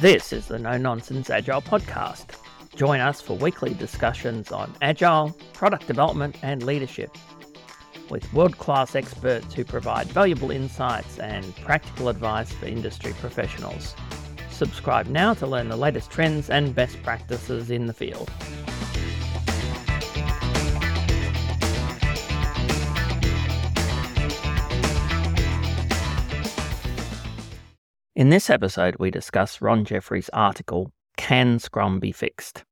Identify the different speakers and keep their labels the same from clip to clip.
Speaker 1: This is the No Nonsense Agile Podcast. Join us for weekly discussions on agile, product development, and leadership with world class experts who provide valuable insights and practical advice for industry professionals. Subscribe now to learn the latest trends and best practices in the field. In this episode, we discuss Ron Jeffries' article, Can Scrum Be Fixed?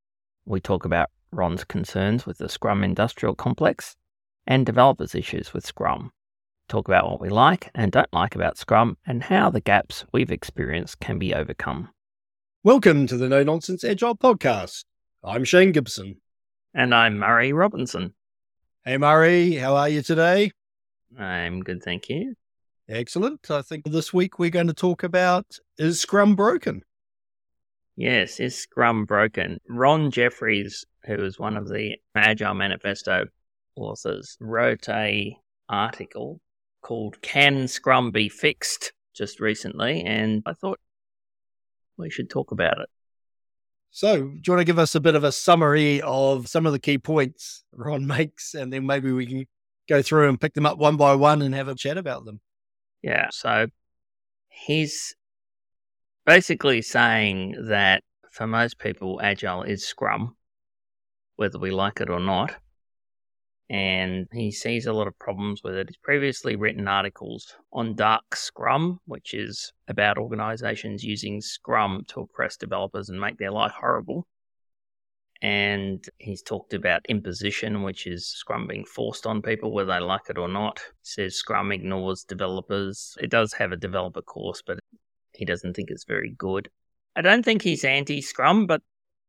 Speaker 1: We talk about Ron's concerns with the Scrum industrial complex and developers' issues with Scrum. Talk about what we like and don't like about Scrum and how the gaps we've experienced can be overcome.
Speaker 2: Welcome to the No Nonsense Agile Podcast. I'm Shane Gibson.
Speaker 1: And I'm Murray Robinson.
Speaker 2: Hey, Murray, how are you today?
Speaker 1: I'm good, thank you.
Speaker 2: Excellent. I think this week we're going to talk about Is Scrum Broken?
Speaker 1: Yes, is Scrum broken? Ron Jeffries, who is one of the Agile Manifesto authors, wrote a article called Can Scrum Be Fixed just recently, and I thought we should talk about it.
Speaker 2: So, do you want to give us a bit of a summary of some of the key points Ron makes, and then maybe we can go through and pick them up one by one and have a chat about them?
Speaker 1: Yeah. So he's basically saying that for most people, Agile is Scrum, whether we like it or not. And he sees a lot of problems with it. He's previously written articles on Dark Scrum, which is about organizations using Scrum to oppress developers and make their life horrible and he's talked about imposition, which is Scrum being forced on people whether they like it or not. He says Scrum ignores developers. It does have a developer course, but he doesn't think it's very good. I don't think he's anti Scrum, but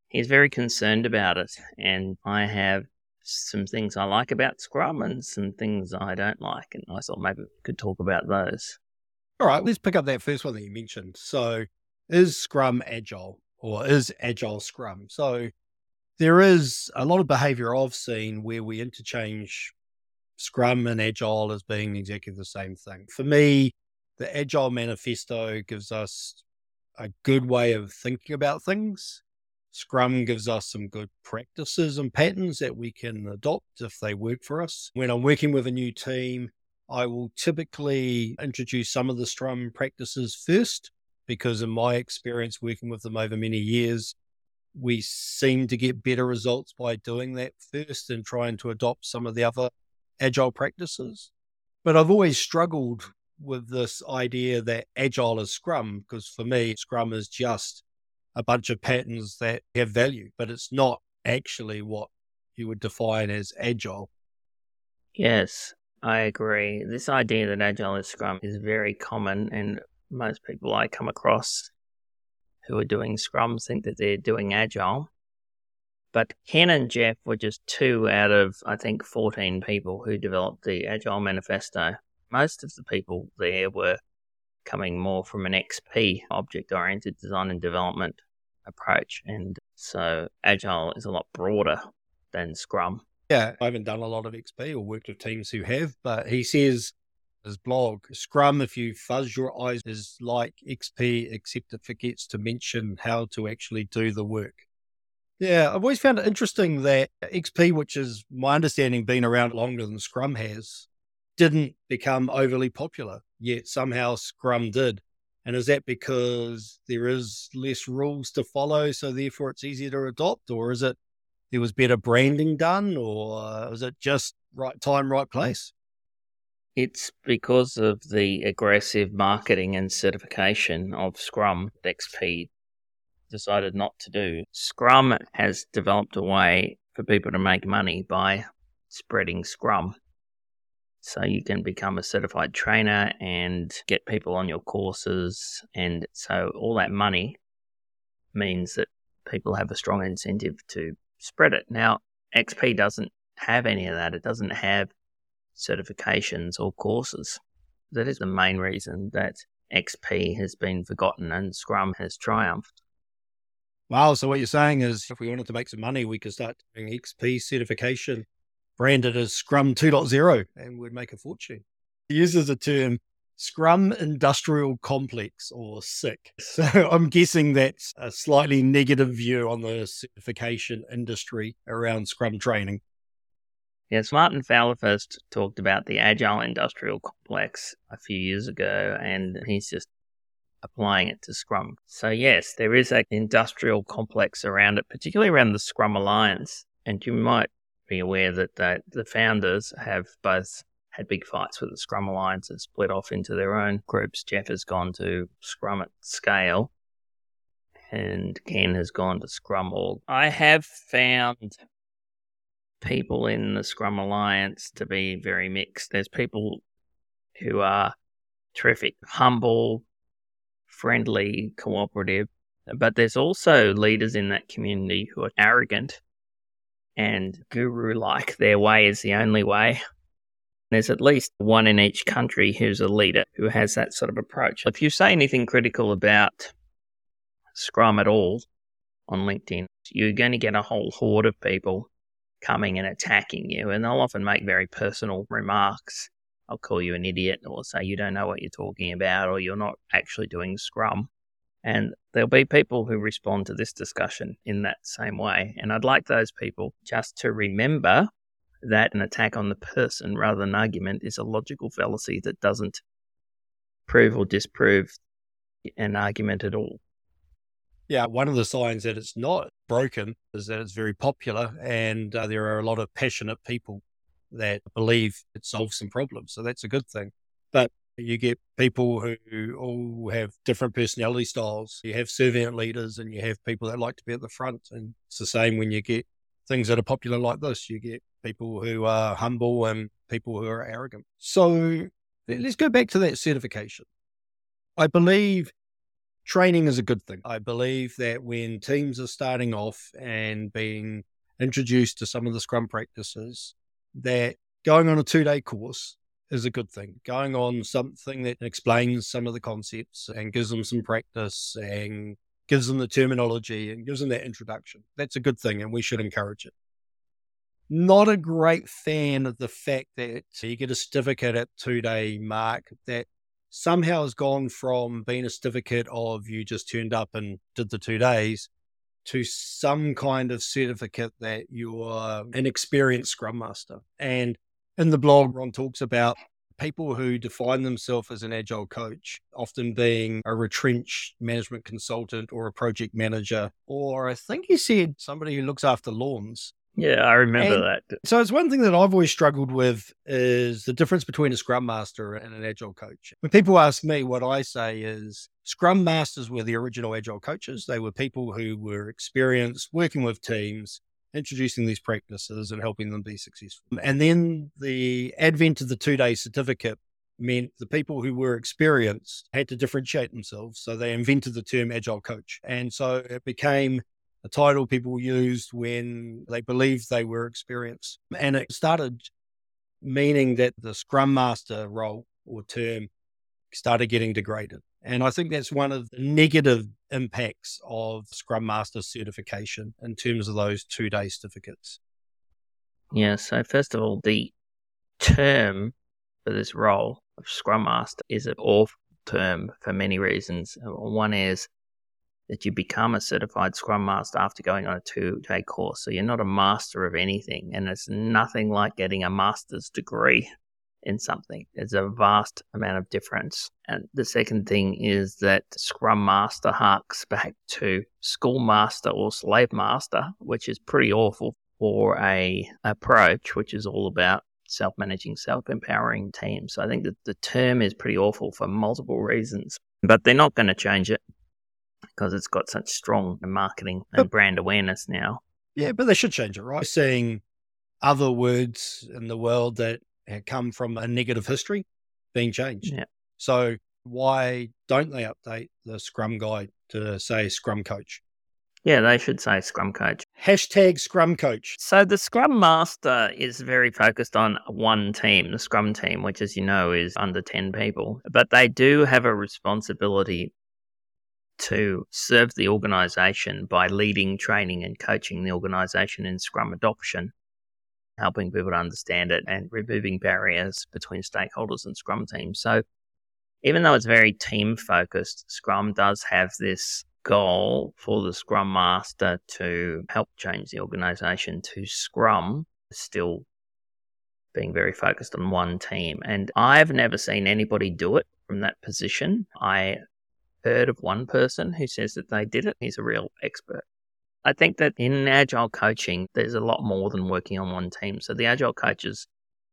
Speaker 1: he's very concerned about it. And I have some things I like about Scrum and some things I don't like. And I thought maybe we could talk about those.
Speaker 2: All right, let's pick up that first one that you mentioned. So, is Scrum agile or is agile Scrum? So, there is a lot of behavior I've seen where we interchange Scrum and Agile as being exactly the same thing. For me, the Agile Manifesto gives us a good way of thinking about things. Scrum gives us some good practices and patterns that we can adopt if they work for us. When I'm working with a new team, I will typically introduce some of the Scrum practices first because, in my experience working with them over many years, we seem to get better results by doing that first and trying to adopt some of the other agile practices. But I've always struggled with this idea that agile is scrum because for me, scrum is just a bunch of patterns that have value, but it's not actually what you would define as agile.
Speaker 1: Yes, I agree. This idea that agile is scrum is very common, and most people I come across who are doing Scrum think that they're doing Agile. But Ken and Jeff were just two out of, I think, 14 people who developed the Agile Manifesto. Most of the people there were coming more from an XP, object oriented design and development approach. And so Agile is a lot broader than Scrum.
Speaker 2: Yeah, I haven't done a lot of XP or worked with teams who have, but he says his blog. Scrum, if you fuzz your eyes, is like XP, except it forgets to mention how to actually do the work. Yeah, I've always found it interesting that XP, which is my understanding been around longer than Scrum has, didn't become overly popular, yet somehow Scrum did. And is that because there is less rules to follow, so therefore it's easier to adopt? Or is it there was better branding done? Or is it just right time, right place?
Speaker 1: It's because of the aggressive marketing and certification of Scrum XP decided not to do. Scrum has developed a way for people to make money by spreading Scrum. So you can become a certified trainer and get people on your courses. And so all that money means that people have a strong incentive to spread it. Now, XP doesn't have any of that. It doesn't have certifications or courses. That is the main reason that XP has been forgotten and Scrum has triumphed.
Speaker 2: Wow. So, what you're saying is if we wanted to make some money, we could start doing XP certification branded as Scrum 2.0 and we'd make a fortune. He uses the term Scrum Industrial Complex or SICK. So I'm guessing that's a slightly negative view on the certification industry around Scrum training.
Speaker 1: Yes, Martin Fowler first talked about the Agile Industrial Complex a few years ago, and he's just applying it to Scrum. So, yes, there is an industrial complex around it, particularly around the Scrum Alliance. And you might be aware that the, the founders have both had big fights with the Scrum Alliance and split off into their own groups. Jeff has gone to Scrum at Scale, and Ken has gone to Scrum.org. I have found people in the Scrum Alliance to be very mixed. There's people who are terrific, humble, friendly, cooperative, but there's also leaders in that community who are arrogant and guru like. Their way is the only way. There's at least one in each country who's a leader who has that sort of approach. If you say anything critical about Scrum at all on LinkedIn, you're going to get a whole horde of people coming and attacking you, and they'll often make very personal remarks. I'll call you an idiot or say you don't know what you're talking about or you're not actually doing Scrum. And there'll be people who respond to this discussion in that same way. And I'd like those people just to remember that an attack on the person rather than argument is a logical fallacy that doesn't prove or disprove an argument at all.
Speaker 2: Yeah, one of the signs that it's not broken is that it's very popular and uh, there are a lot of passionate people that believe it solves some problems. So that's a good thing. But you get people who all have different personality styles. You have servant leaders and you have people that like to be at the front. And it's the same when you get things that are popular like this. You get people who are humble and people who are arrogant. So let's go back to that certification. I believe training is a good thing. I believe that when teams are starting off and being introduced to some of the scrum practices, that going on a two day course is a good thing. Going on something that explains some of the concepts and gives them some practice and gives them the terminology and gives them that introduction. That's a good thing, and we should encourage it. Not a great fan of the fact that you get a certificate at two day mark that somehow has gone from being a certificate of you just turned up and did the two days to some kind of certificate that you're an experienced scrum master. And in the blog, Ron talks about people who define themselves as an agile coach, often being a retrenched management consultant or a project manager, or I think he said somebody who looks after lawns.
Speaker 1: Yeah, I remember and that.
Speaker 2: So it's one thing that I've always struggled with is the difference between a scrum master and an agile coach. When people ask me, what I say is scrum masters were the original agile coaches. They were people who were experienced working with teams, introducing these practices and helping them be successful. And then the advent of the two day certificate meant the people who were experienced had to differentiate themselves. So they invented the term agile coach. And so it became a title people used when they believed they were experienced. And it started meaning that the scrum master role or term started getting degraded. And I think that's one of the negative impacts of Scrum Master certification in terms of those two day certificates.
Speaker 1: Yeah, so first of all, the term for this role of Scrum Master is an awful term for many reasons. One is that you become a certified Scrum Master after going on a two day course. So you're not a master of anything, and it's nothing like getting a master's degree in something. There's a vast amount of difference. And the second thing is that Scrum Master harks back to Schoolmaster or Slave Master, which is pretty awful for a approach which is all about self-managing, self-empowering teams. So I think that the term is pretty awful for multiple reasons, but they're not going to change it because it's got such strong marketing and brand awareness now.
Speaker 2: Yeah, but they should change it, right? Seeing other words in the world that come from a negative history being changed.
Speaker 1: Yeah.
Speaker 2: So why don't they update the Scrum guide to say Scrum Coach?
Speaker 1: Yeah, they should say Scrum Coach.
Speaker 2: Hashtag Scrum Coach.
Speaker 1: So the Scrum Master is very focused on one team, the Scrum team, which, as you know, is under 10 people. But they do have a responsibility to serve the organization by leading, training, and coaching the organization in Scrum adoption helping people to understand it and removing barriers between stakeholders and Scrum teams. So even though it's very team focused, Scrum does have this goal for the Scrum Master to help change the organization to Scrum, still being very focused on one team. And I've never seen anybody do it from that position. I heard of one person who says that they did it. He's a real expert. I think that in agile coaching, there's a lot more than working on one team. So the agile coaches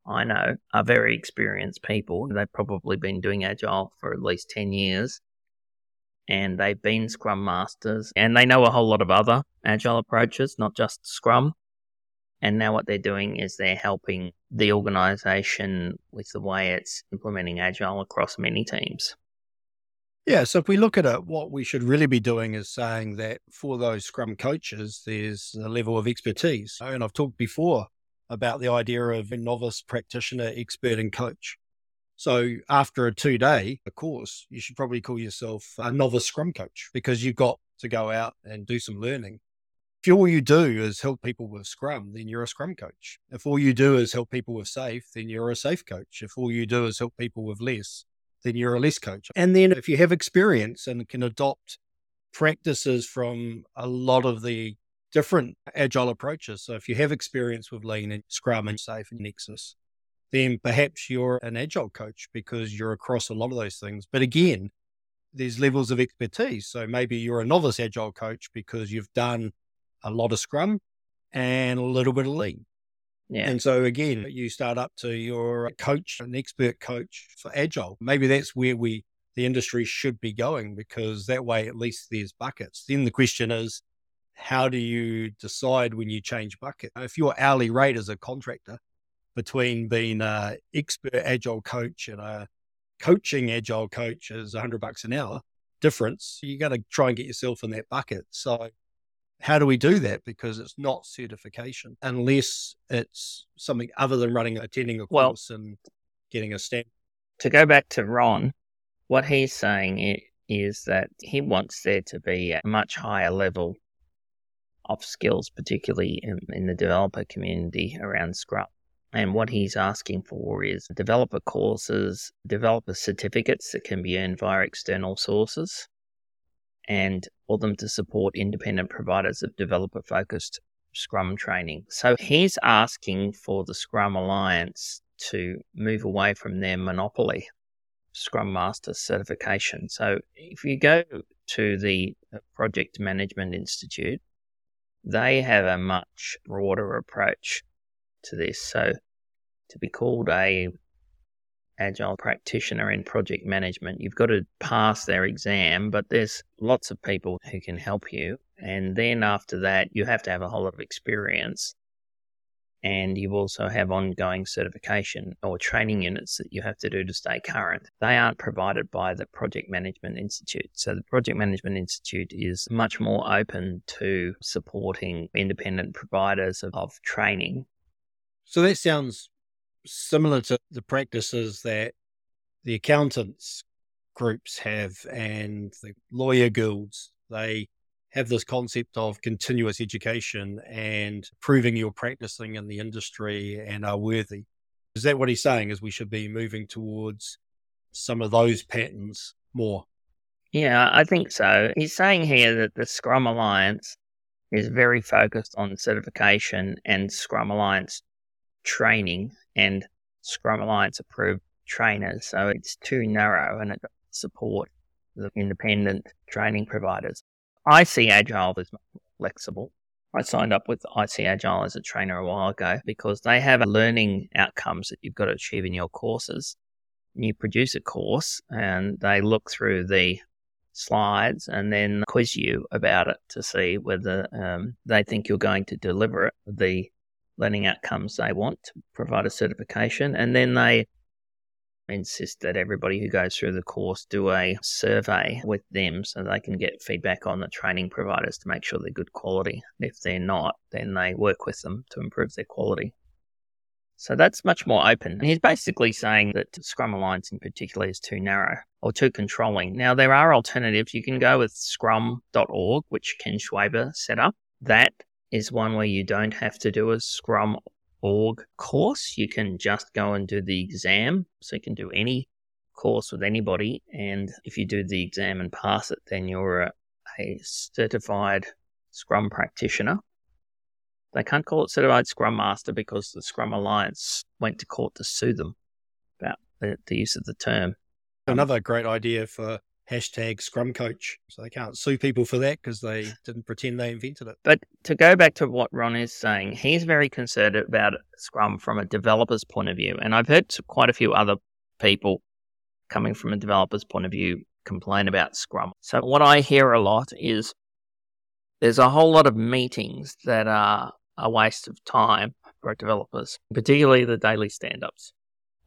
Speaker 1: I know are very experienced people. They've probably been doing agile for at least 10 years and they've been scrum masters and they know a whole lot of other agile approaches, not just scrum. And now what they're doing is they're helping the organization with the way it's implementing agile across many teams.
Speaker 2: Yeah, so if we look at it, what we should really be doing is saying that for those Scrum coaches, there's a level of expertise. And I've talked before about the idea of a novice practitioner, expert, and coach. So after a two day course, you should probably call yourself a novice Scrum coach because you've got to go out and do some learning. If all you do is help people with Scrum, then you're a Scrum coach. If all you do is help people with SAFe, then you're a SAFe coach. If all you do is help people with LeSS, then you're a LeSS coach. And then if you have experience and can adopt practices from a lot of the different agile approaches. So if you have experience with lean and scrum and SAFe and Nexus, then perhaps you're an agile coach because you're across a lot of those things. But again, there's levels of expertise. So maybe you're a novice agile coach because you've done a lot of scrum and a little bit of lean. Yeah. And so again, you start up to your uh, coach, an expert coach for agile. Maybe that's where we the industry should be going because that way at least there's buckets. Then the question is, how do you decide when you change bucket? If your hourly rate as a contractor between being a expert agile coach and a coaching agile coach is hundred bucks an hour difference, you got to try and get yourself in that bucket. So how do we do that? Because it's not certification unless it's something other than running, attending a course well, and getting a stamp.
Speaker 1: To go back to Ron, what he's saying is that he wants there to be a much higher level of skills, particularly in, in the developer community around Scrum. And what he's asking for is developer courses, developer certificates that can be earned via external sources, and for them to support independent providers of developer focused Scrum training. So he's asking for the Scrum Alliance to move away from their monopoly Scrum Master certification. So if you go to the Project Management Institute, they have a much broader approach to this. So to be called a agile practitioner in project management, you've got to pass their exam, but there's lots of people who can help you. And then after that, you have to have a whole lot of experience. And you also have ongoing certification or training units that you have to do to stay current. They aren't provided by the Project Management Institute. So the Project Management Institute is much more open to supporting independent providers of, of training.
Speaker 2: So that sounds similar to the practices that the accountants groups have and the lawyer guilds. They have this concept of continuous education and proving you're practicing in the industry and are worthy. Is that what he's saying? Is we should be moving towards some of those patterns more?
Speaker 1: Yeah, I think so. He's saying here that the Scrum Alliance is very focused on certification and Scrum Alliance training and Scrum Alliance approved trainers. So it's too narrow and it support the independent training providers. I see Agile as flexible. I signed up with ICAgile as a trainer a while ago because they have learning outcomes that you've got to achieve in your courses. You produce a course and they look through the slides and then quiz you about it to see whether um, they think you're going to deliver it, the learning outcomes they want to provide a certification. And then they insist that everybody who goes through the course do a survey with them so they can get feedback on the training providers to make sure they're good quality. If they're not, then they work with them to improve their quality. So that's much more open. And he's basically saying that Scrum Alliance in particular is too narrow or too controlling. Now, there are alternatives. You can go with scrum.org, which Ken Schwaber set up. That is one where you don't have to do a Scrum org course. You can just go and do the exam. So you can do any course with anybody, and if you do the exam and pass it, then you're a, a certified Scrum practitioner. They can't call it certified Scrum Master because the Scrum Alliance went to court to sue them about the, the use of the term.
Speaker 2: Another great idea for hashtag Scrum Coach. So they can't sue people for that because they didn't pretend they invented it.
Speaker 1: But to go back to what Ron is saying, he's very concerned about Scrum from a developer's point of view. And I've heard quite a few other people coming from a developer's point of view complain about Scrum. So what I hear a lot is there's a whole lot of meetings that are a waste of time for developers, particularly the daily stand ups.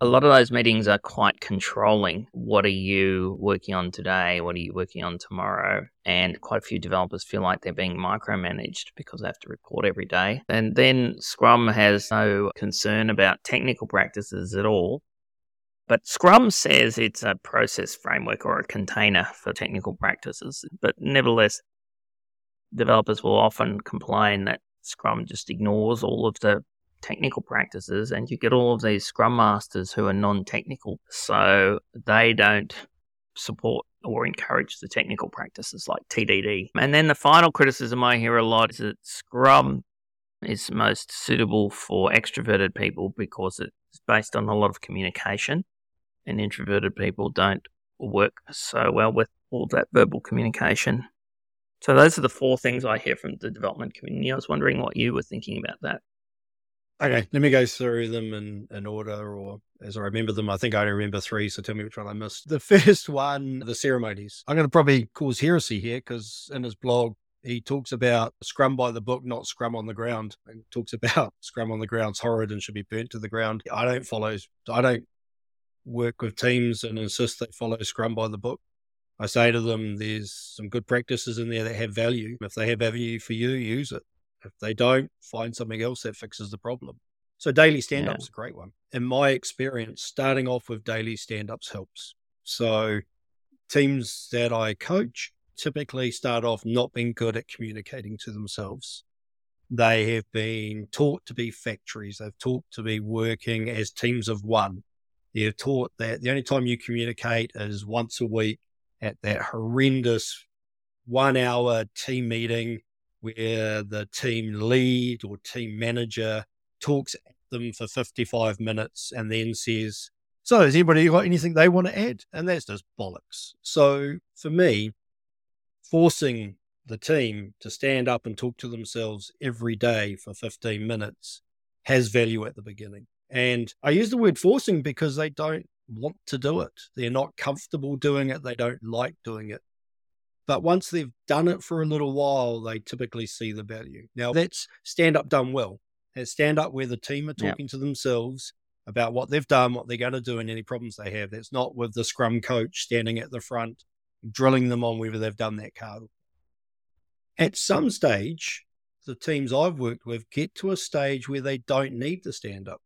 Speaker 1: A lot of those meetings are quite controlling. What are you working on today? What are you working on tomorrow? And quite a few developers feel like they're being micromanaged because they have to report every day. And then Scrum has no concern about technical practices at all. But Scrum says it's a process framework or a container for technical practices. But nevertheless, developers will often complain that Scrum just ignores all of the technical practices, and you get all of these Scrum Masters who are non technical. So they don't support or encourage the technical practices like TDD. And then the final criticism I hear a lot is that Scrum is most suitable for extroverted people because it's based on a lot of communication, and introverted people don't work so well with all that verbal communication. So those are the four things I hear from the development community. I was wondering what you were thinking about that.
Speaker 2: Okay, let me go through them in, in order or as I remember them. I think I only remember three, so tell me which one I missed. The first one, the ceremonies. I'm going to probably cause heresy here because in his blog, he talks about scrum by the book, not scrum on the ground. And talks about scrum on the ground's horrid and should be burnt to the ground. I don't follow, I don't work with teams and insist they follow scrum by the book. I say to them, there's some good practices in there that have value. If they have value for you, use it. If they don't, find something else that fixes the problem. So daily stand ups yeah. a great one. In my experience, starting off with daily stand ups helps. So teams that I coach typically start off not being good at communicating to themselves. They have been taught to be factories. They've taught to be working as teams of one. They're taught that the only time you communicate is once a week at that horrendous one hour team meeting where the team lead or team manager talks at them for 55 minutes and then says, So, has anybody got anything they want to add? And that's just bollocks. So, for me, forcing the team to stand up and talk to themselves every day for 15 minutes has value at the beginning. And I use the word forcing because they don't want to do it. They're not comfortable doing it. They don't like doing it. But once they've done it for a little while, they typically see the value. Now, that's stand up done well. That's stand up where the team are talking to themselves about what they've done, what they're going to do, and any problems they have. That's not with the scrum coach standing at the front, drilling them on whether they've done that card. At some stage, the teams I've worked with get to a stage where they don't need to stand up,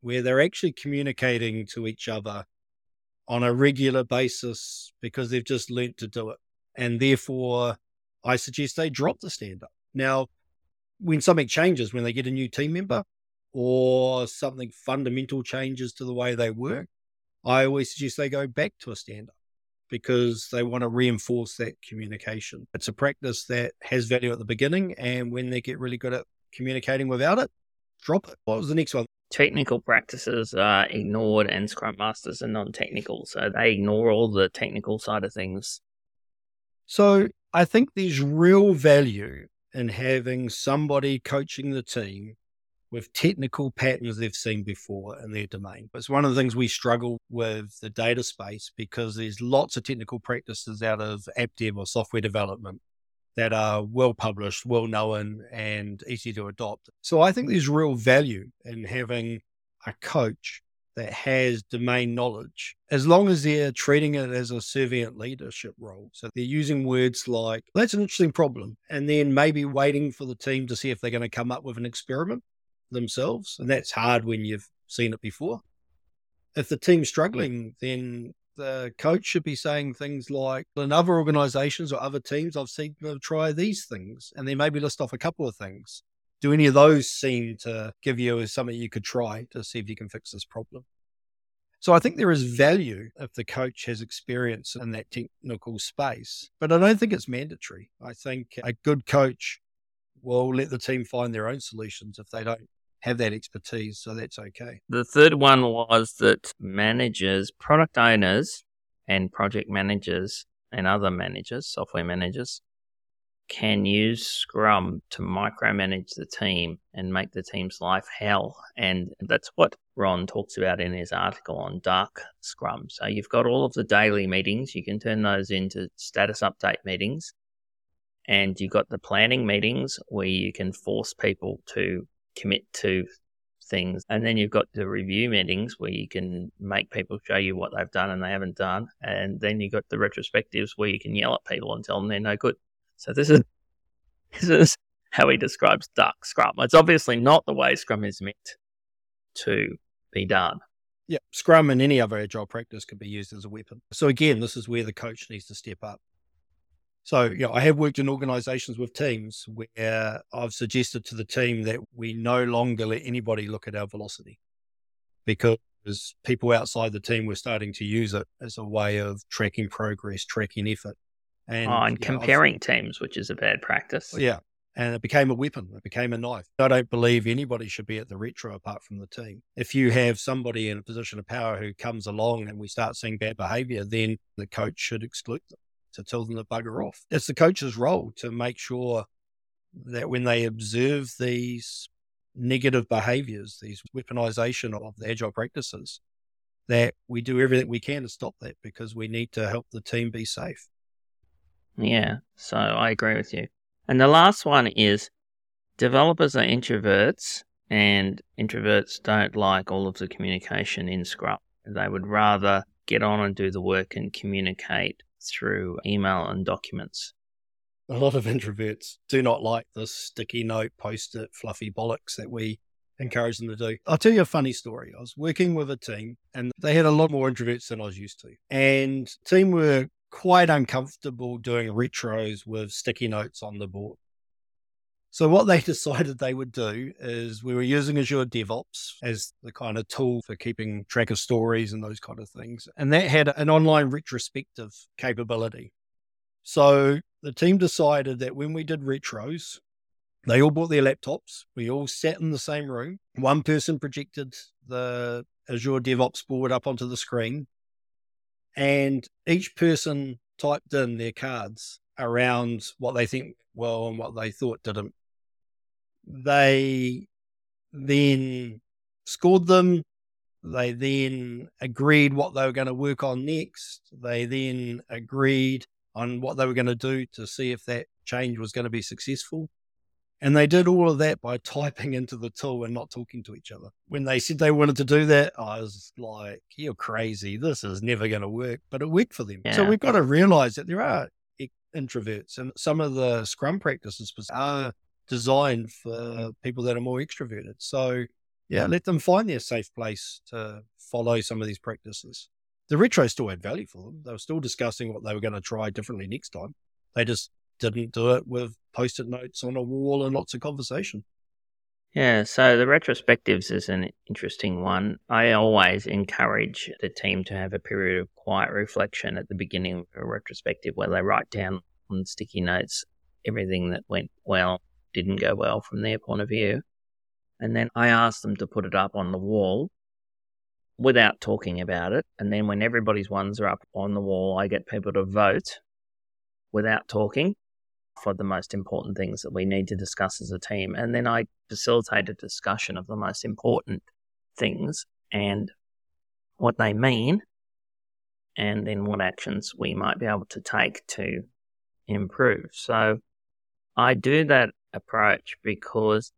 Speaker 2: where they're actually communicating to each other on a regular basis because they've just learnt to do it and therefore I suggest they drop the stand up. Now, when something changes, when they get a new team member or something fundamental changes to the way they work, I always suggest they go back to a stand up because they want to reinforce that communication. It's a practice that has value at the beginning, and when they get really good at communicating without it, drop it. What was the next one?
Speaker 1: Technical practices are ignored, and Scrum Masters are non technical. So they ignore all the technical side of things
Speaker 2: so I think there's real value in having somebody coaching the team with technical patterns they've seen before in their domain. But it's one of the things we struggle with the data space because there's lots of technical practices out of app dev or software development that are well published, well known, and easy to adopt. So I think there's real value in having a coach that has domain knowledge, as long as they're treating it as a servant leadership role. So they're using words like, that's an interesting problem, and then maybe waiting for the team to see if they're going to come up with an experiment themselves. And that's hard when you've seen it before. If the team's struggling, then the coach should be saying things like, in other organizations or other teams, I've seen them try these things, and then maybe list off a couple of things do any of those seem to give you something you could try to see if you can fix this problem? So I think there is value if the coach has experience in that technical space, but I don't think it's mandatory. I think a good coach will let the team find their own solutions if they don't have that expertise. So that's okay.
Speaker 1: The third one was that managers, product owners, and project managers and other managers, software managers, can use Scrum to micromanage the team and make the team's life hell. And that's what Ron talks about in his article on Dark Scrum. So you've got all of the daily meetings, you can turn those into status update meetings. And you've got the planning meetings where you can force people to commit to things. And then you've got the review meetings where you can make people show you what they've done and they haven't done. And then you've got the retrospectives where you can yell at people and tell them they're no good. So this is this is how he describes Dark Scrum. It's obviously not the way Scrum is meant to be done.
Speaker 2: Yeah, Scrum and any other agile practice can be used as a weapon. So again, this is where the coach needs to step up. So, you know, I have worked in organizations with teams where I've suggested to the team that we no longer let anybody look at our velocity because people outside the team were starting to use it as a way of tracking progress, tracking effort.
Speaker 1: And, oh, and comparing teams, which is a bad practice.
Speaker 2: Yeah. And it became a weapon. It became a knife. I don't believe anybody should be at the retro apart from the team. If you have somebody in a position of power who comes along and we start seeing bad behavior, then the coach should exclude them to tell them to bugger off. It's the coach's role to make sure that when they observe these negative behaviors, these weaponization of the agile practices, that we do everything we can to stop that because we need to help the team be safe.
Speaker 1: Yeah, so I agree with you. And the last one is developers are introverts, and introverts don't like all of the communication in Scrum. They would rather get on and do the work and communicate through email and documents.
Speaker 2: A lot of introverts do not like this sticky note, post it, fluffy bollocks that we encourage them to do. I'll tell you a funny story. I was working with a team and they had a lot more introverts than I was used to. And team were quite uncomfortable doing retros with sticky notes on the board. So what they decided they would do is we were using Azure DevOps as the kind of tool for keeping track of stories and those kind of things. And that had an online retrospective capability. So the team decided that when we did retros, they all bought their laptops. We all sat in the same room. One person projected the Azure DevOps board up onto the screen and each person typed in their cards around what they think well and what they thought didn't. They then scored them. They then agreed what they were going to work on next. They then agreed on what they were going to do to see if that change was going to be successful. And they did all of that by typing into the tool and not talking to each other. When they said they wanted to do that, I was like, you're crazy. This is never going to work. But it worked for them. Yeah. So we've got to realize that there are introverts and some of the scrum practices are designed for people that are more extroverted. So, yeah, let them find their safe place to follow some of these practices. The retro still had value for them. They were still discussing what they were going to try differently next time. They just didn't do it with post it notes on a wall and lots of conversation.
Speaker 1: Yeah, so the retrospectives is an interesting one. I always encourage the team to have a period of quiet reflection at the beginning of a retrospective where they write down on sticky notes everything that went well, didn't go well from their point of view. And then I ask them to put it up on the wall without talking about it. And then when everybody's ones are up on the wall, I get people to vote without talking for the most important things that we need to discuss as a team. And then I facilitate a discussion of the most important things and what they mean, and then what actions we might be able to take to improve. So I do that approach because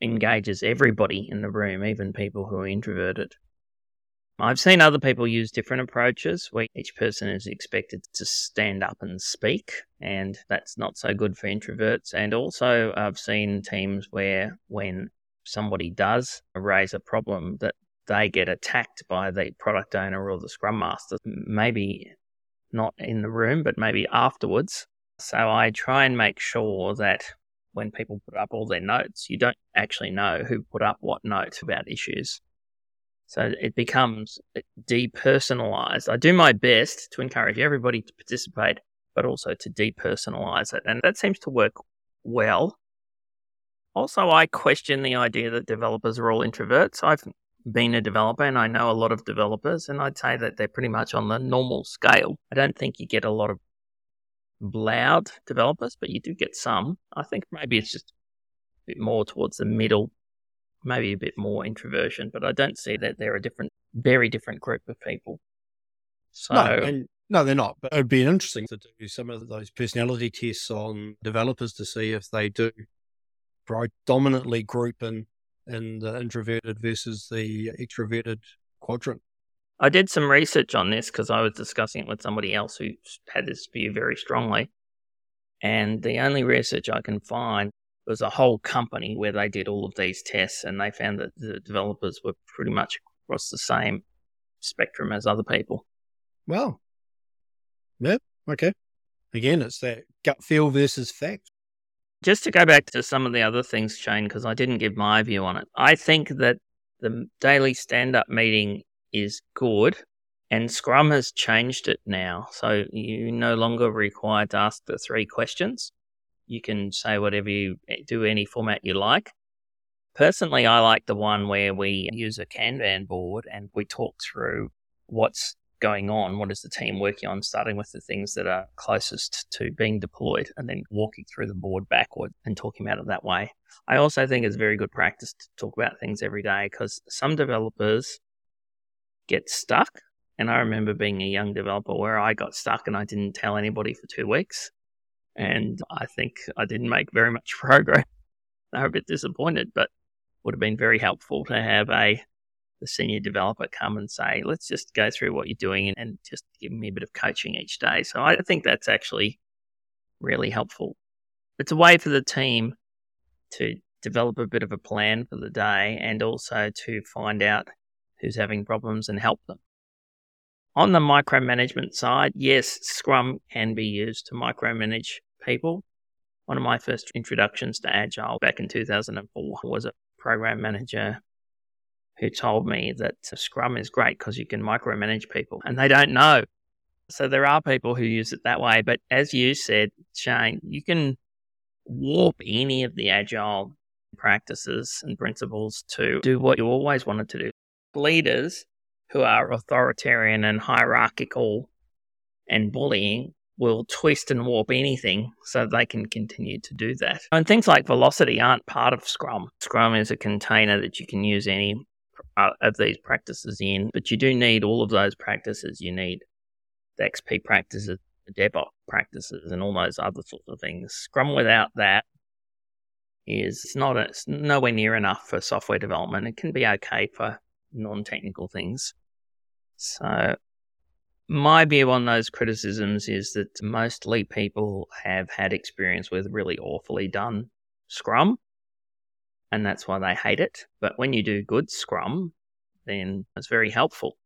Speaker 1: engages everybody in the room, even people who are introverted. I've seen other people use different approaches where each person is expected to stand up and speak, and that's not so good for introverts. And also, I've seen teams where when somebody does raise a problem, that they get attacked by the product owner or the scrum master, maybe not in the room, but maybe afterwards. So I try and make sure that when people put up all their notes, you don't actually know who put up what note about issues. So it becomes depersonalized. I do my best to encourage everybody to participate, but also to depersonalize it. And that seems to work well. Also, I question the idea that developers are all introverts. I've been a developer and I know a lot of developers, and I'd say that they're pretty much on the normal scale. I don't think you get a lot of loud developers, but you do get some. I think maybe it's just a bit more towards the middle, maybe a bit more introversion, but I don't see that they're a different, very different group of people. So,
Speaker 2: no, and, no, they're not. But it'd be interesting to do some of those personality tests on developers to see if they do predominantly group in in the introverted versus the extroverted quadrant.
Speaker 1: I did some research on this because I was discussing it with somebody else who had this view very strongly. And the only research I can find was a whole company where they did all of these tests and they found that the developers were pretty much across the same spectrum as other people.
Speaker 2: Well, yeah, okay. Again, it's that gut feel versus fact.
Speaker 1: Just to go back to some of the other things, Shane, because I didn't give my view on it. I think that the daily stand up meeting is good, and Scrum has changed it now. So you no longer required to ask the three questions. You can say whatever you eh, do, any format you like. Personally, I like the one where we use a Kanban board and we talk through what's going on? What is the team working on? Starting with the things that are closest to being deployed and then walking through the board backward and talking about it that way. I also think it's very good practice to talk about things every day because some developers get stuck. And I remember being a young developer where I got stuck and I didn't tell anybody for two weeks. And I think I didn't make very much progress. They were a bit disappointed, but would have been very helpful to have a the senior developer come and say, let's just go through what you're doing and, just give me a bit of coaching each day. So I think that's actually really helpful. It's a way for the team to develop a bit of a plan for the day and also to find out who's having problems and help them. On the micromanagement side, yes, Scrum can be used to micromanage people. One of my first introductions to Agile back in 2004 was a program manager who told me that Scrum is great because you can micromanage people and they don't know. So there are people who use it that way. But as you said, Shane, you can warp any of the agile practices and principles to do what you always wanted to do. Leaders who are authoritarian and hierarchical and bullying will twist and warp anything so they can continue to do that. And things like velocity aren't part of Scrum. Scrum is a container that you can use any uh, of these practices in, but you do need all of those practices. You need the XP practices, the DevOps practices, and all those other sorts of things. Scrum without that is not a, it's nowhere near enough for software development. It can be okay for non-technical things. So my view on those criticisms is that mostly people have had experience with really awfully done Scrum and that's why they hate it. But when you do good Scrum, then it's very helpful.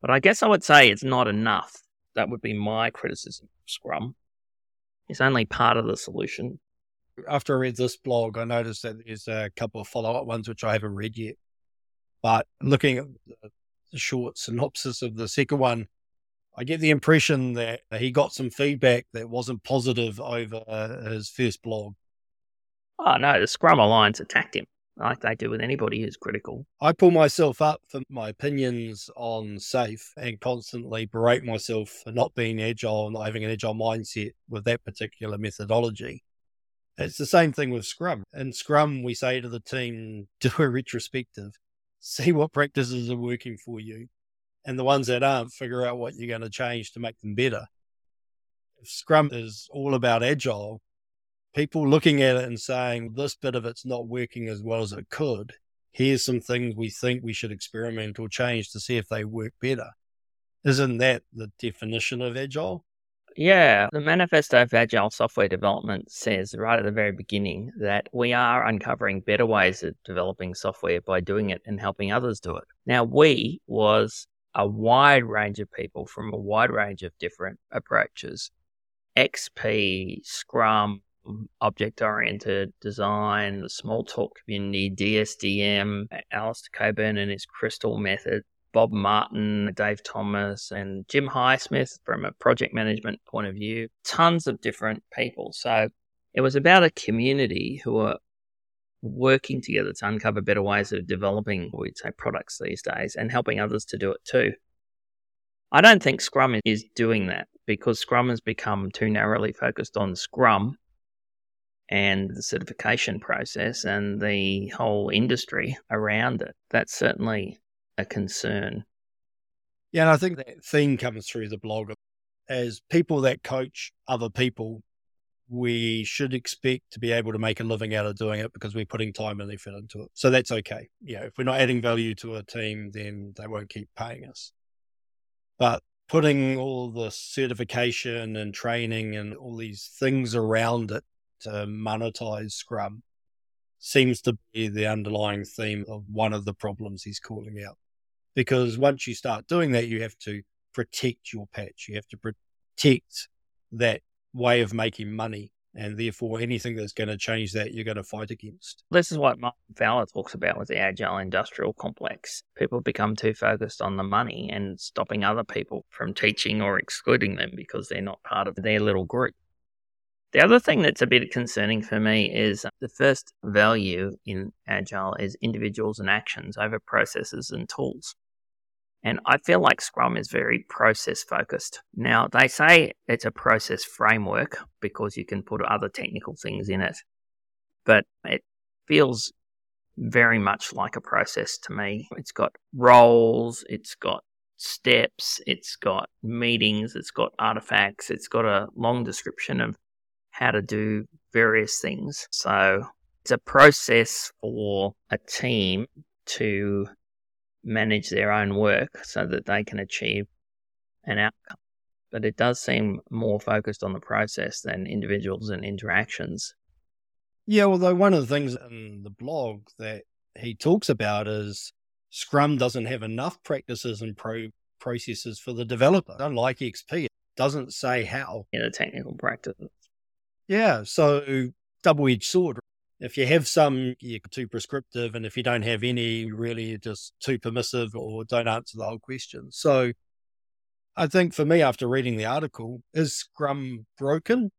Speaker 1: But I guess I would say it's not enough. That would be my criticism of Scrum. It's only part of the solution.
Speaker 2: After I read this blog, I noticed that there's a couple of follow up ones which I haven't read yet. But looking at short synopsis of the second one, I get the impression that he got some feedback that wasn't positive over uh, his first blog.
Speaker 1: Oh no, the Scrum Alliance attacked him like they do with anybody who's critical.
Speaker 2: I pull myself up for my opinions on SAFe and constantly berate myself for not being agile and not having an agile mindset with that particular methodology. It's the same thing with Scrum. In Scrum, we say to the team, do a retrospective, see what practices are working for you, and the ones that aren't, figure out what you're going to change to make them better. If Scrum is all about agile, people looking at it and saying this bit of it's not working as well as it could. Here's some things we think we should experiment or change to see if they work better. Isn't that the definition of agile?
Speaker 1: Yeah, the manifesto of agile software development says right at the very beginning that we are uncovering better ways of developing software by doing it and helping others do it. Now, we was a wide range of people from a wide range of different approaches XP, Scrum, object oriented design, the Smalltalk community, DSDM, Alistair Cockburn and his Crystal method, Bob Martin, Dave Thomas, and Jim Highsmith from a project management point of view. Tons of different people. So it was about a community who were working together to uncover better ways of developing, we'd say, products these days and helping others to do it too. I don't think Scrum is doing that because Scrum has become too narrowly focused on Scrum and the certification process and the whole industry around it. That's certainly a concern.
Speaker 2: Yeah, and I think that theme comes through the blog. As people that coach other people, we should expect to be able to make a living out of doing it because we're putting time and effort into it. So that's okay. Yeah, if we're not adding value to a team, then they won't keep paying us. But putting all the certification and training and all these things around it to monetize Scrum seems to be the underlying theme of one of the problems he's calling out. Because once you start doing that, you have to protect your patch. You have to protect that way of making money. And therefore, anything that's going to change that, you're going to fight against.
Speaker 1: This is what Martin Fowler talks about with the agile industrial complex. People become too focused on the money and stopping other people from teaching or excluding them because they're not part of their little group. The other thing that's a bit concerning for me is uh, the first value in Agile is individuals and actions over processes and tools. And I feel like Scrum is very process focused. Now, they say it's a process framework because you can put other technical things in it, but it feels very much like a process to me. It's got roles, it's got steps, it's got meetings, it's got artifacts, it's got a long description of how to do various things. So it's a process for a team to manage their own work so that they can achieve an outcome. But it does seem more focused on the process than individuals and interactions.
Speaker 2: Yeah, although one of the things in the blog that he talks about is Scrum doesn't have enough practices and pro processes for the developer. Unlike XP, it doesn't say how.
Speaker 1: In the technical practices.
Speaker 2: Yeah, so double edged sword. If you have some, you're too prescriptive, and if you don't have any, really, you're just too permissive or don't answer the whole question. So, I think for me, after reading the article, is Scrum broken?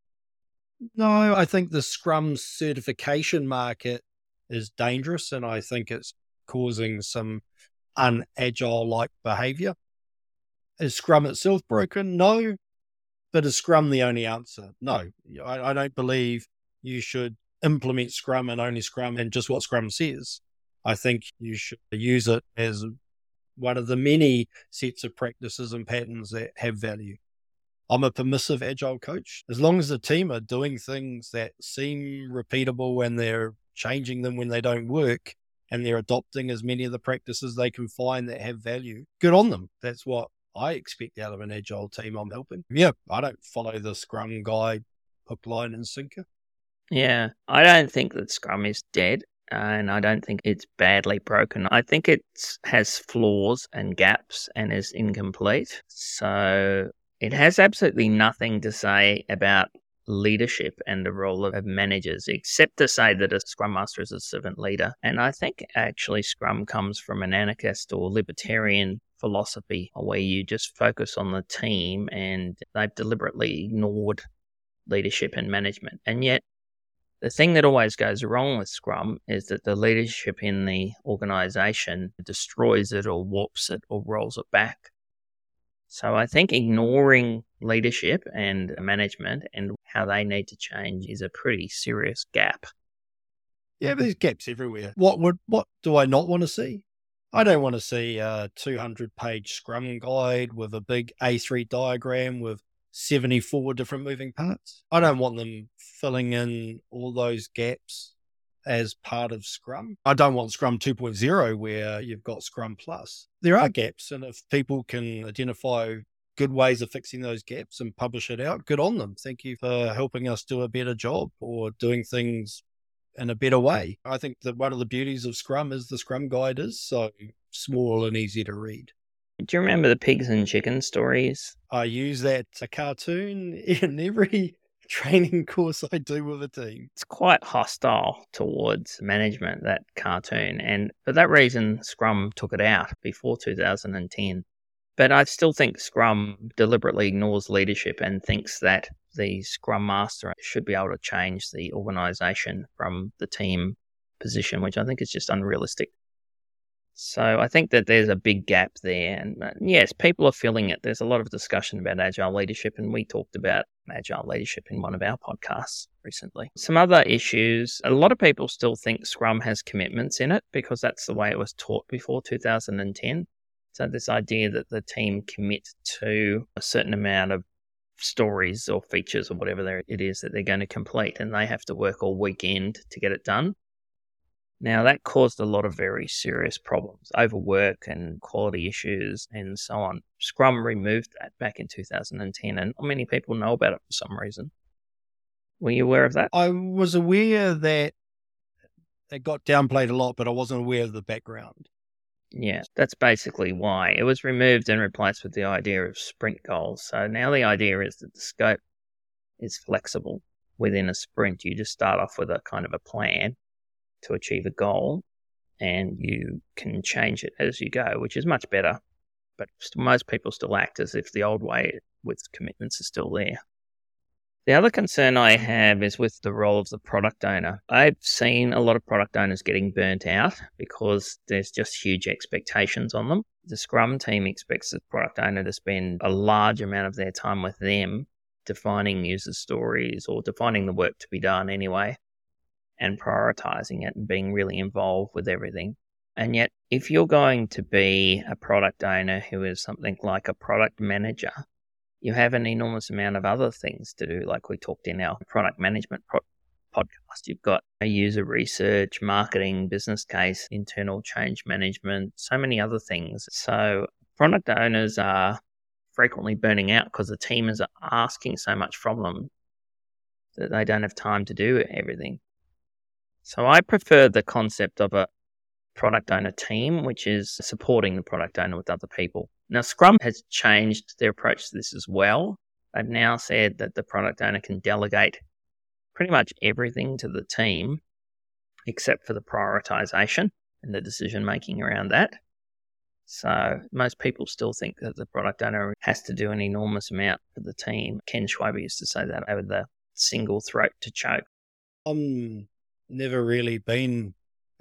Speaker 2: No, I think the Scrum certification market is dangerous, and I think it's causing some unagile like behavior. Is Scrum itself broken? No, but is Scrum the only answer? No, I, I don't believe you should implement Scrum and only Scrum and just what Scrum says. I think you should use it as one of the many sets of practices and patterns that have value. I'm a permissive agile coach. As long as the team are doing things that seem repeatable and they're changing them when they don't work and they're adopting as many of the practices they can find that have value, good on them. That's what I expect out of an agile team I'm helping. Yeah, I don't follow the Scrum guide hook, line, and sinker.
Speaker 1: Yeah, I don't think that Scrum is dead. And I don't think it's badly broken. I think it has flaws and gaps and is incomplete. So it has absolutely nothing to say about leadership and the role of managers, except to say that a Scrum Master is a servant leader. And I think actually Scrum comes from an anarchist or libertarian philosophy where you just focus on the team and they've deliberately ignored leadership and management. And yet, the thing that always goes wrong with Scrum is that the leadership in the organization destroys it or warps it or rolls it back. So I think ignoring leadership and management and how they need to change is a pretty serious gap.
Speaker 2: Yeah, there's gaps everywhere. What would what do I not want to see? I don't want to see a 200 page Scrum guide with a big A3 diagram with 74 different moving parts. I don't want them filling in all those gaps as part of Scrum. I don't want Scrum 2.0 where you've got Scrum Plus. There are gaps, and if people can identify good ways of fixing those gaps and publish it out, good on them. Thank you for helping us do a better job or doing things in a better way. I think that one of the beauties of Scrum is the Scrum guide is so small and easy to read.
Speaker 1: Do you remember the pigs and chicken stories?
Speaker 2: I use that a cartoon in every training course I do with a team.
Speaker 1: It's quite hostile towards management, that cartoon. And for that reason, Scrum took it out before 2010. But I still think Scrum deliberately ignores leadership and thinks that the Scrum Master should be able to change the organization from the team position, which I think is just unrealistic. So I think that there's a big gap there. And uh, yes, people are feeling it. There's a lot of discussion about agile leadership, and we talked about agile leadership in one of our podcasts recently. Some other issues a lot of people still think Scrum has commitments in it because that's the way it was taught before 2010. So, this idea that the team commit to a certain amount of stories or features or whatever it is that they're going to complete, and they have to work all weekend to get it done. Now, that caused a lot of very serious problems, overwork and quality issues, and so on. Scrum removed that back in 2010, and not many people know about it for some reason. Were you aware of that?
Speaker 2: I was aware that it got downplayed a lot, but I wasn't aware of the background.
Speaker 1: Yeah, that's basically why. It was removed and replaced with the idea of sprint goals. So now the idea is that the scope is flexible within a sprint. You just start off with a kind of a plan to achieve a goal and you can change it as you go, which is much better. But most people still act as if the old way with commitments is still there. The other concern I have is with the role of the product owner. I've seen a lot of product owners getting burnt out because there's just huge expectations on them. The Scrum team expects the product owner to spend a large amount of their time with them defining user stories or defining the work to be done anyway and prioritizing it and being really involved with everything. And yet, if you're going to be a product owner who is something like a product manager, you have an enormous amount of other things to do, like we talked in our product management pro- podcast. You've got a user research, marketing, business case, internal change management, so many other things. So, product owners are frequently burning out because the team is asking so much from them that they don't have time to do everything. So I prefer the concept of a product owner team, which is supporting the product owner with other people. Now, Scrum has changed their approach to this as well. They've now said that the product owner can delegate pretty much everything to the team except for the prioritization and the decision making around that. So most people still think that the product owner has to do an enormous amount for the team. Ken Schwaber used to say that over the single throat to choke.
Speaker 2: I'm never really been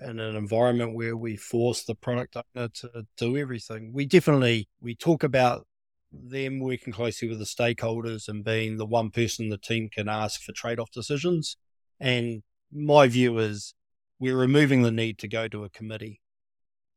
Speaker 2: in an environment where we force the product owner to do everything. We definitely we talk about them working closely with the stakeholders and being the one person the team can ask for trade-off decisions. And my view is we're removing the need to go to a committee.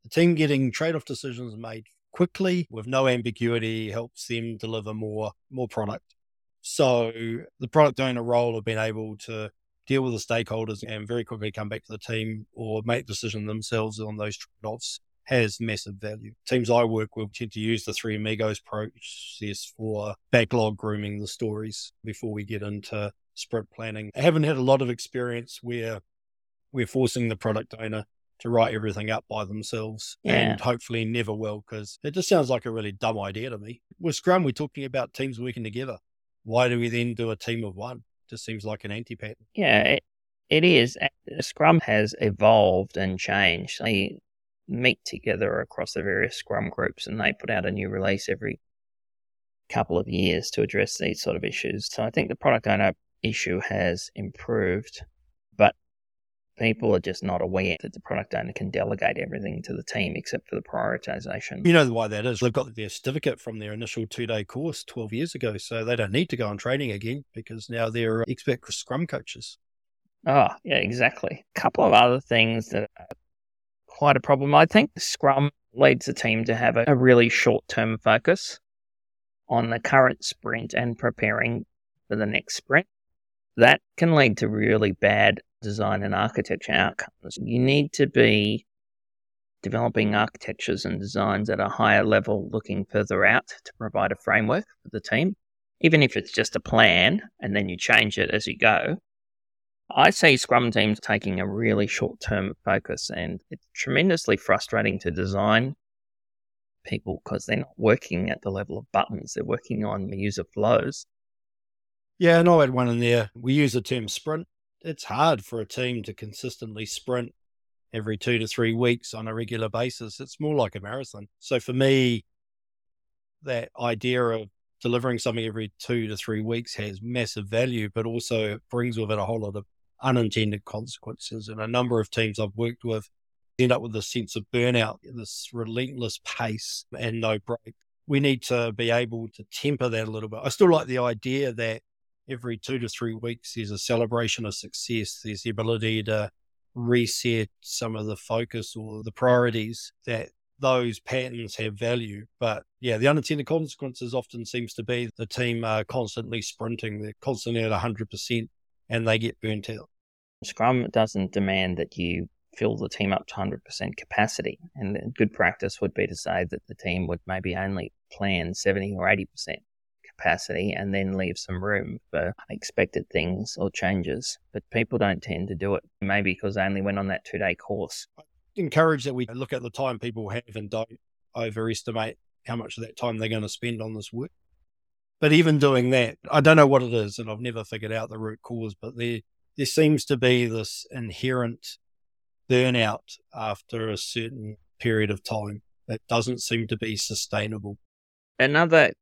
Speaker 2: The team getting trade-off decisions made quickly with no ambiguity helps them deliver more more product. So the product owner role of being able to deal with the stakeholders and very quickly come back to the team or make decision themselves on those trade-offs has massive value. Teams I work with tend to use the three amigos process for backlog grooming the stories before we get into sprint planning. I haven't had a lot of experience where we're forcing the product owner to write everything up by themselves yeah. and hopefully never will because it just sounds like a really dumb idea to me. With Scrum, we're talking about teams working together. Why do we then do a team of one? Just seems like an anti pattern.
Speaker 1: Yeah, it, it is. Scrum has evolved and changed. They meet together across the various Scrum groups and they put out a new release every couple of years to address these sort of issues. So I think the product owner issue has improved, people are just not aware that the product owner can delegate everything to the team except for the prioritization.
Speaker 2: You know why that is? They've got their certificate from their initial two day course 12 years ago, so they don't need to go on training again because now they're uh, expert scrum coaches.
Speaker 1: Oh, yeah, exactly. A couple of other things that are quite a problem. I think Scrum leads the team to have a, a really short term focus on the current sprint and preparing for the next sprint. That can lead to really bad design and architecture outcomes. You need to be developing architectures and designs at a higher level, looking further out to provide a framework for the team, even if it's just a plan and then you change it as you go. I see Scrum teams taking a really short term focus, and it's tremendously frustrating to design people because they're not working at the level of buttons, they're working on user flows.
Speaker 2: Yeah, and I'll add one in there. We use the term sprint. It's hard for a team to consistently sprint every two to three weeks on a regular basis. It's more like a marathon. So for me, that idea of delivering something every two to three weeks has massive value, but also brings with it a whole lot of unintended consequences. And a number of teams I've worked with end up with a sense of burnout, this relentless pace and no break. We need to be able to temper that a little bit. I still like the idea that every two to three weeks there's a celebration of success. There's the ability to reset some of the focus or the priorities that those patterns have value. But yeah, the unintended consequences often seems to be the team are constantly sprinting, they're constantly at 100% and they get burnt out.
Speaker 1: Scrum doesn't demand that you fill the team up to 100% capacity. And good practice would be to say that the team would maybe only plan 70 or 80% capacity and then leave some room for unexpected things or changes. But people don't tend to do it, maybe because they only went on that two day course.
Speaker 2: I encourage that we look at the time people have and don't overestimate how much of that time they're going to spend on this work. But even doing that, I don't know what it is, and I've never figured out the root cause, but there there seems to be this inherent burnout after a certain period of time that doesn't seem to be sustainable.
Speaker 1: Another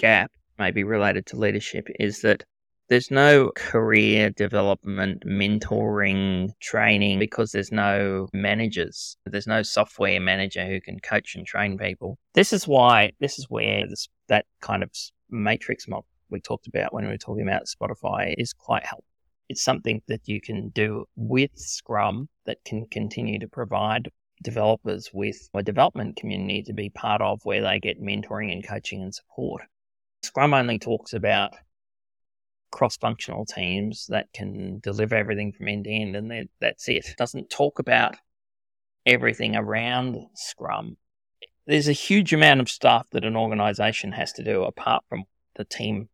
Speaker 1: gap, maybe related to leadership, is that there's no career development, mentoring, training because there's no managers. There's no software manager who can coach and train people. This is why, this is where this, that kind of matrix model we talked about when we were talking about Spotify is quite helpful. It's something that you can do with Scrum that can continue to provide developers with a development community to be part of where they get mentoring and coaching and support. Scrum only talks about cross functional teams that can deliver everything from end to end, and that's it. it. Doesn't talk about everything around Scrum. There's a huge amount of stuff that an organization has to do apart from the team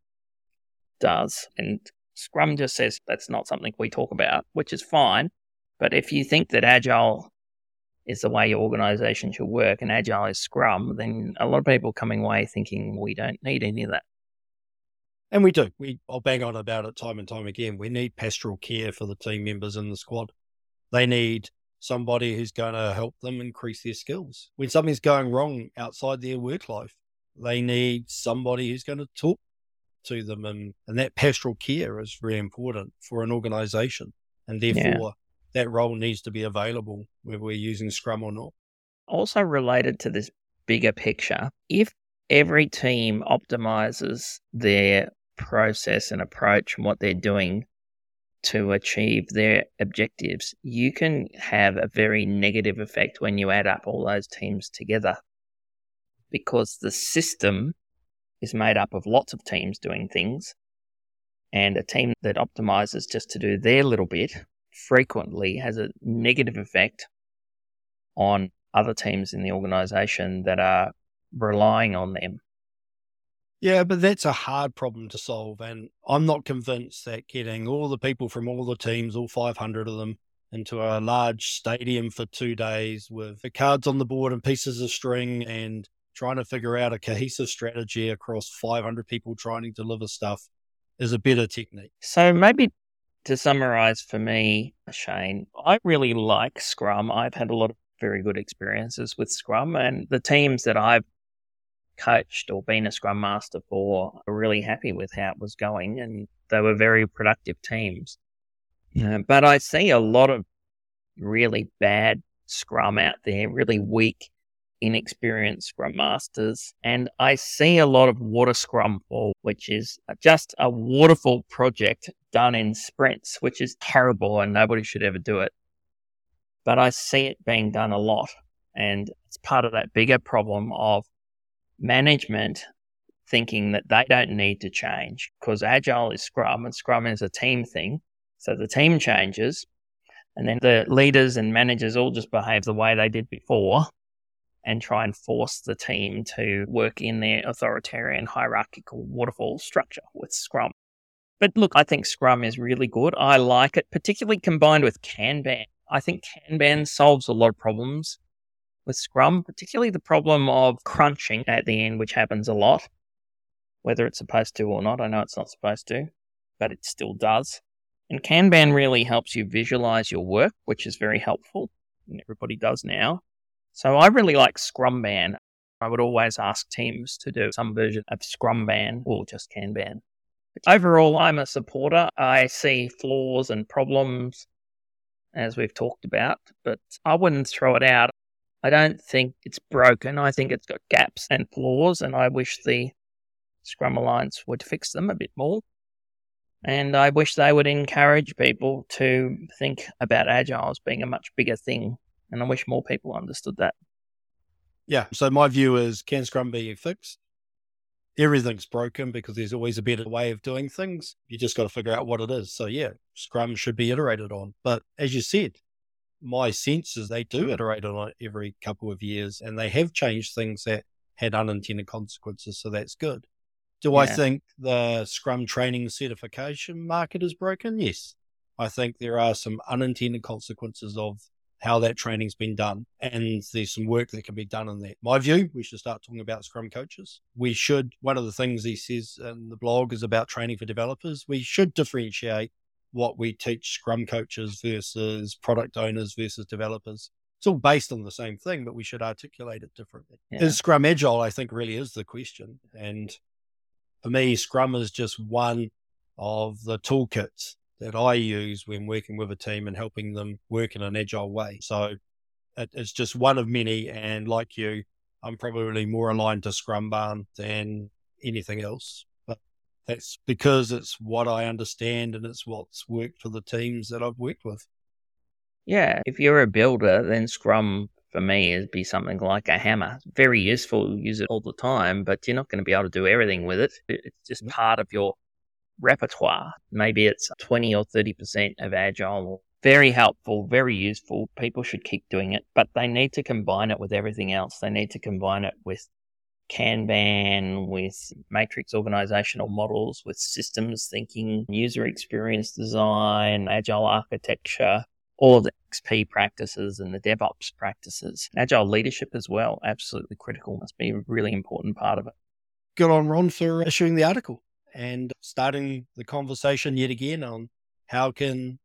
Speaker 1: does. And Scrum just says that's not something we talk about, which is fine. But if you think that Agile is the way your organization should work and Agile is Scrum, then a lot of people coming away thinking we don't need any of that.
Speaker 2: And we do. We I'll bang on about it time and time again. We need pastoral care for the team members in the squad. They need somebody who's going to help them increase their skills. When something's going wrong outside their work life, they need somebody who's going to talk to them. And, and that pastoral care is very important for an organization. And therefore, yeah. That role needs to be available whether we're using Scrum or not.
Speaker 1: Also, related to this bigger picture, if every team optimizes their process and approach and what they're doing to achieve their objectives, you can have a very negative effect when you add up all those teams together because the system is made up of lots of teams doing things, and a team that optimizes just to do their little bit frequently has a negative effect on other teams in the organization that are relying on them.
Speaker 2: Yeah, but that's a hard problem to solve. And I'm not convinced that getting all the people from all the teams, all 500 of them, into a large stadium for two days with the cards on the board and pieces of string and trying to figure out a cohesive strategy across 500 people trying to deliver stuff is a better technique.
Speaker 1: So maybe to summarize for me, Shane, I really like Scrum. I've had a lot of very good experiences with Scrum, and the teams that I've coached or been a Scrum Master for are really happy with how it was going, and they were very productive teams. Uh, but I see a lot of really bad Scrum out there, really weak inexperienced scrum masters. And I see a lot of water scrum fall, which is just a waterfall project done in sprints, which is terrible and nobody should ever do it. But I see it being done a lot. And it's part of that bigger problem of management thinking that they don't need to change because agile is scrum and scrum is a team thing. So the team changes and then the leaders and managers all just behave the way they did before and try and force the team to work in their authoritarian hierarchical waterfall structure with Scrum. But look, I think Scrum is really good. I like it, particularly combined with Kanban. I think Kanban solves a lot of problems with Scrum, particularly the problem of crunching at the end, which happens a lot, whether it's supposed to or not. I know it's not supposed to. but it still does. And Kanban really helps you visualize your work, which is very helpful. And everybody does now. So I really like Scrumban. I would always ask teams to do some version of Scrumban or just Kanban. Overall, I'm a supporter. I see flaws and problems, as we've talked about, but I wouldn't throw it out. I don't think it's broken. I think it's got gaps and flaws, and I wish the Scrum Alliance would fix them a bit more. And I wish they would encourage people to think about Agile as being a much bigger thing. And I wish more people understood that.
Speaker 2: Yeah. So my view is can Scrum be fixed? Everything's broken because there's always a better way of doing things. You just got to figure out what it is. So yeah, Scrum should be iterated on. But as you said, my sense is they do iterate on it every couple of years and they have changed things that had unintended consequences. So that's good. Do yeah. I think the Scrum training certification market is broken? Yes. I think there are some unintended consequences of how that training's been done. And there's some work that can be done in that. My view, we should start talking about Scrum coaches. We should, one of the things he says in the blog is about training for developers. We should differentiate what we teach Scrum coaches versus product owners versus developers. It's all based on the same thing, but we should articulate it differently. Yeah. Is Scrum Agile, I think, really is the question. And for me, Scrum is just one of the toolkits that I use when working with a team and helping them work in an agile way. So it, it's just one of many. And like you, I'm probably more aligned to Scrumban than anything else. But that's because it's what I understand and it's what's worked for the teams that I've worked with.
Speaker 1: Yeah. If you're a builder, then Scrum for me is be something like a hammer. Very useful, use it all the time, but you're not going to be able to do everything with it. It's just mm-hmm. part of your repertoire. Maybe it's 20 or 30% of agile. Very helpful, very useful. People should keep doing it, but they need to combine it with everything else. They need to combine it with Kanban, with matrix organizational models, with systems thinking, user experience design, agile architecture, all the XP practices and the DevOps practices. Agile leadership as well, absolutely critical, must be a really important part of it.
Speaker 2: Good on Ron for issuing the article and starting the conversation yet again on how can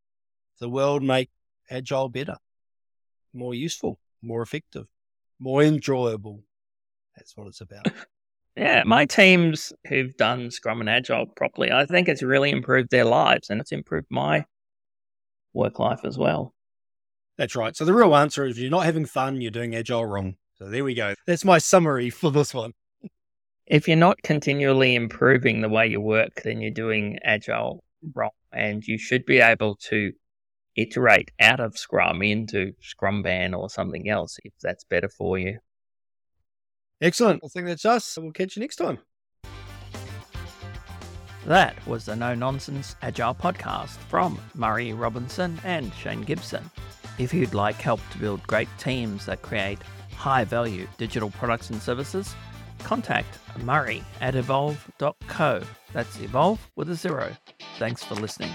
Speaker 2: the world make Agile better, more useful, more effective, more enjoyable. That's what it's about.
Speaker 1: Yeah, my teams who've done Scrum and Agile properly, I think it's really improved their lives and it's improved my work life as well.
Speaker 2: That's right. So the real answer is if you're not having fun, you're doing agile wrong. So there we go. That's my summary for this one.
Speaker 1: If you're not continually improving the way you work, then you're doing agile wrong. And you should be able to iterate out of Scrum into Scrumban or something else if that's better for you.
Speaker 2: Excellent. I think that's us. We'll catch you next time.
Speaker 1: That was the No Nonsense Agile podcast from Murray Robinson and Shane Gibson. If you'd like help to build great teams that create high value digital products and services, contact Murray at evolve.co. That's evolve with a zero. Thanks for listening.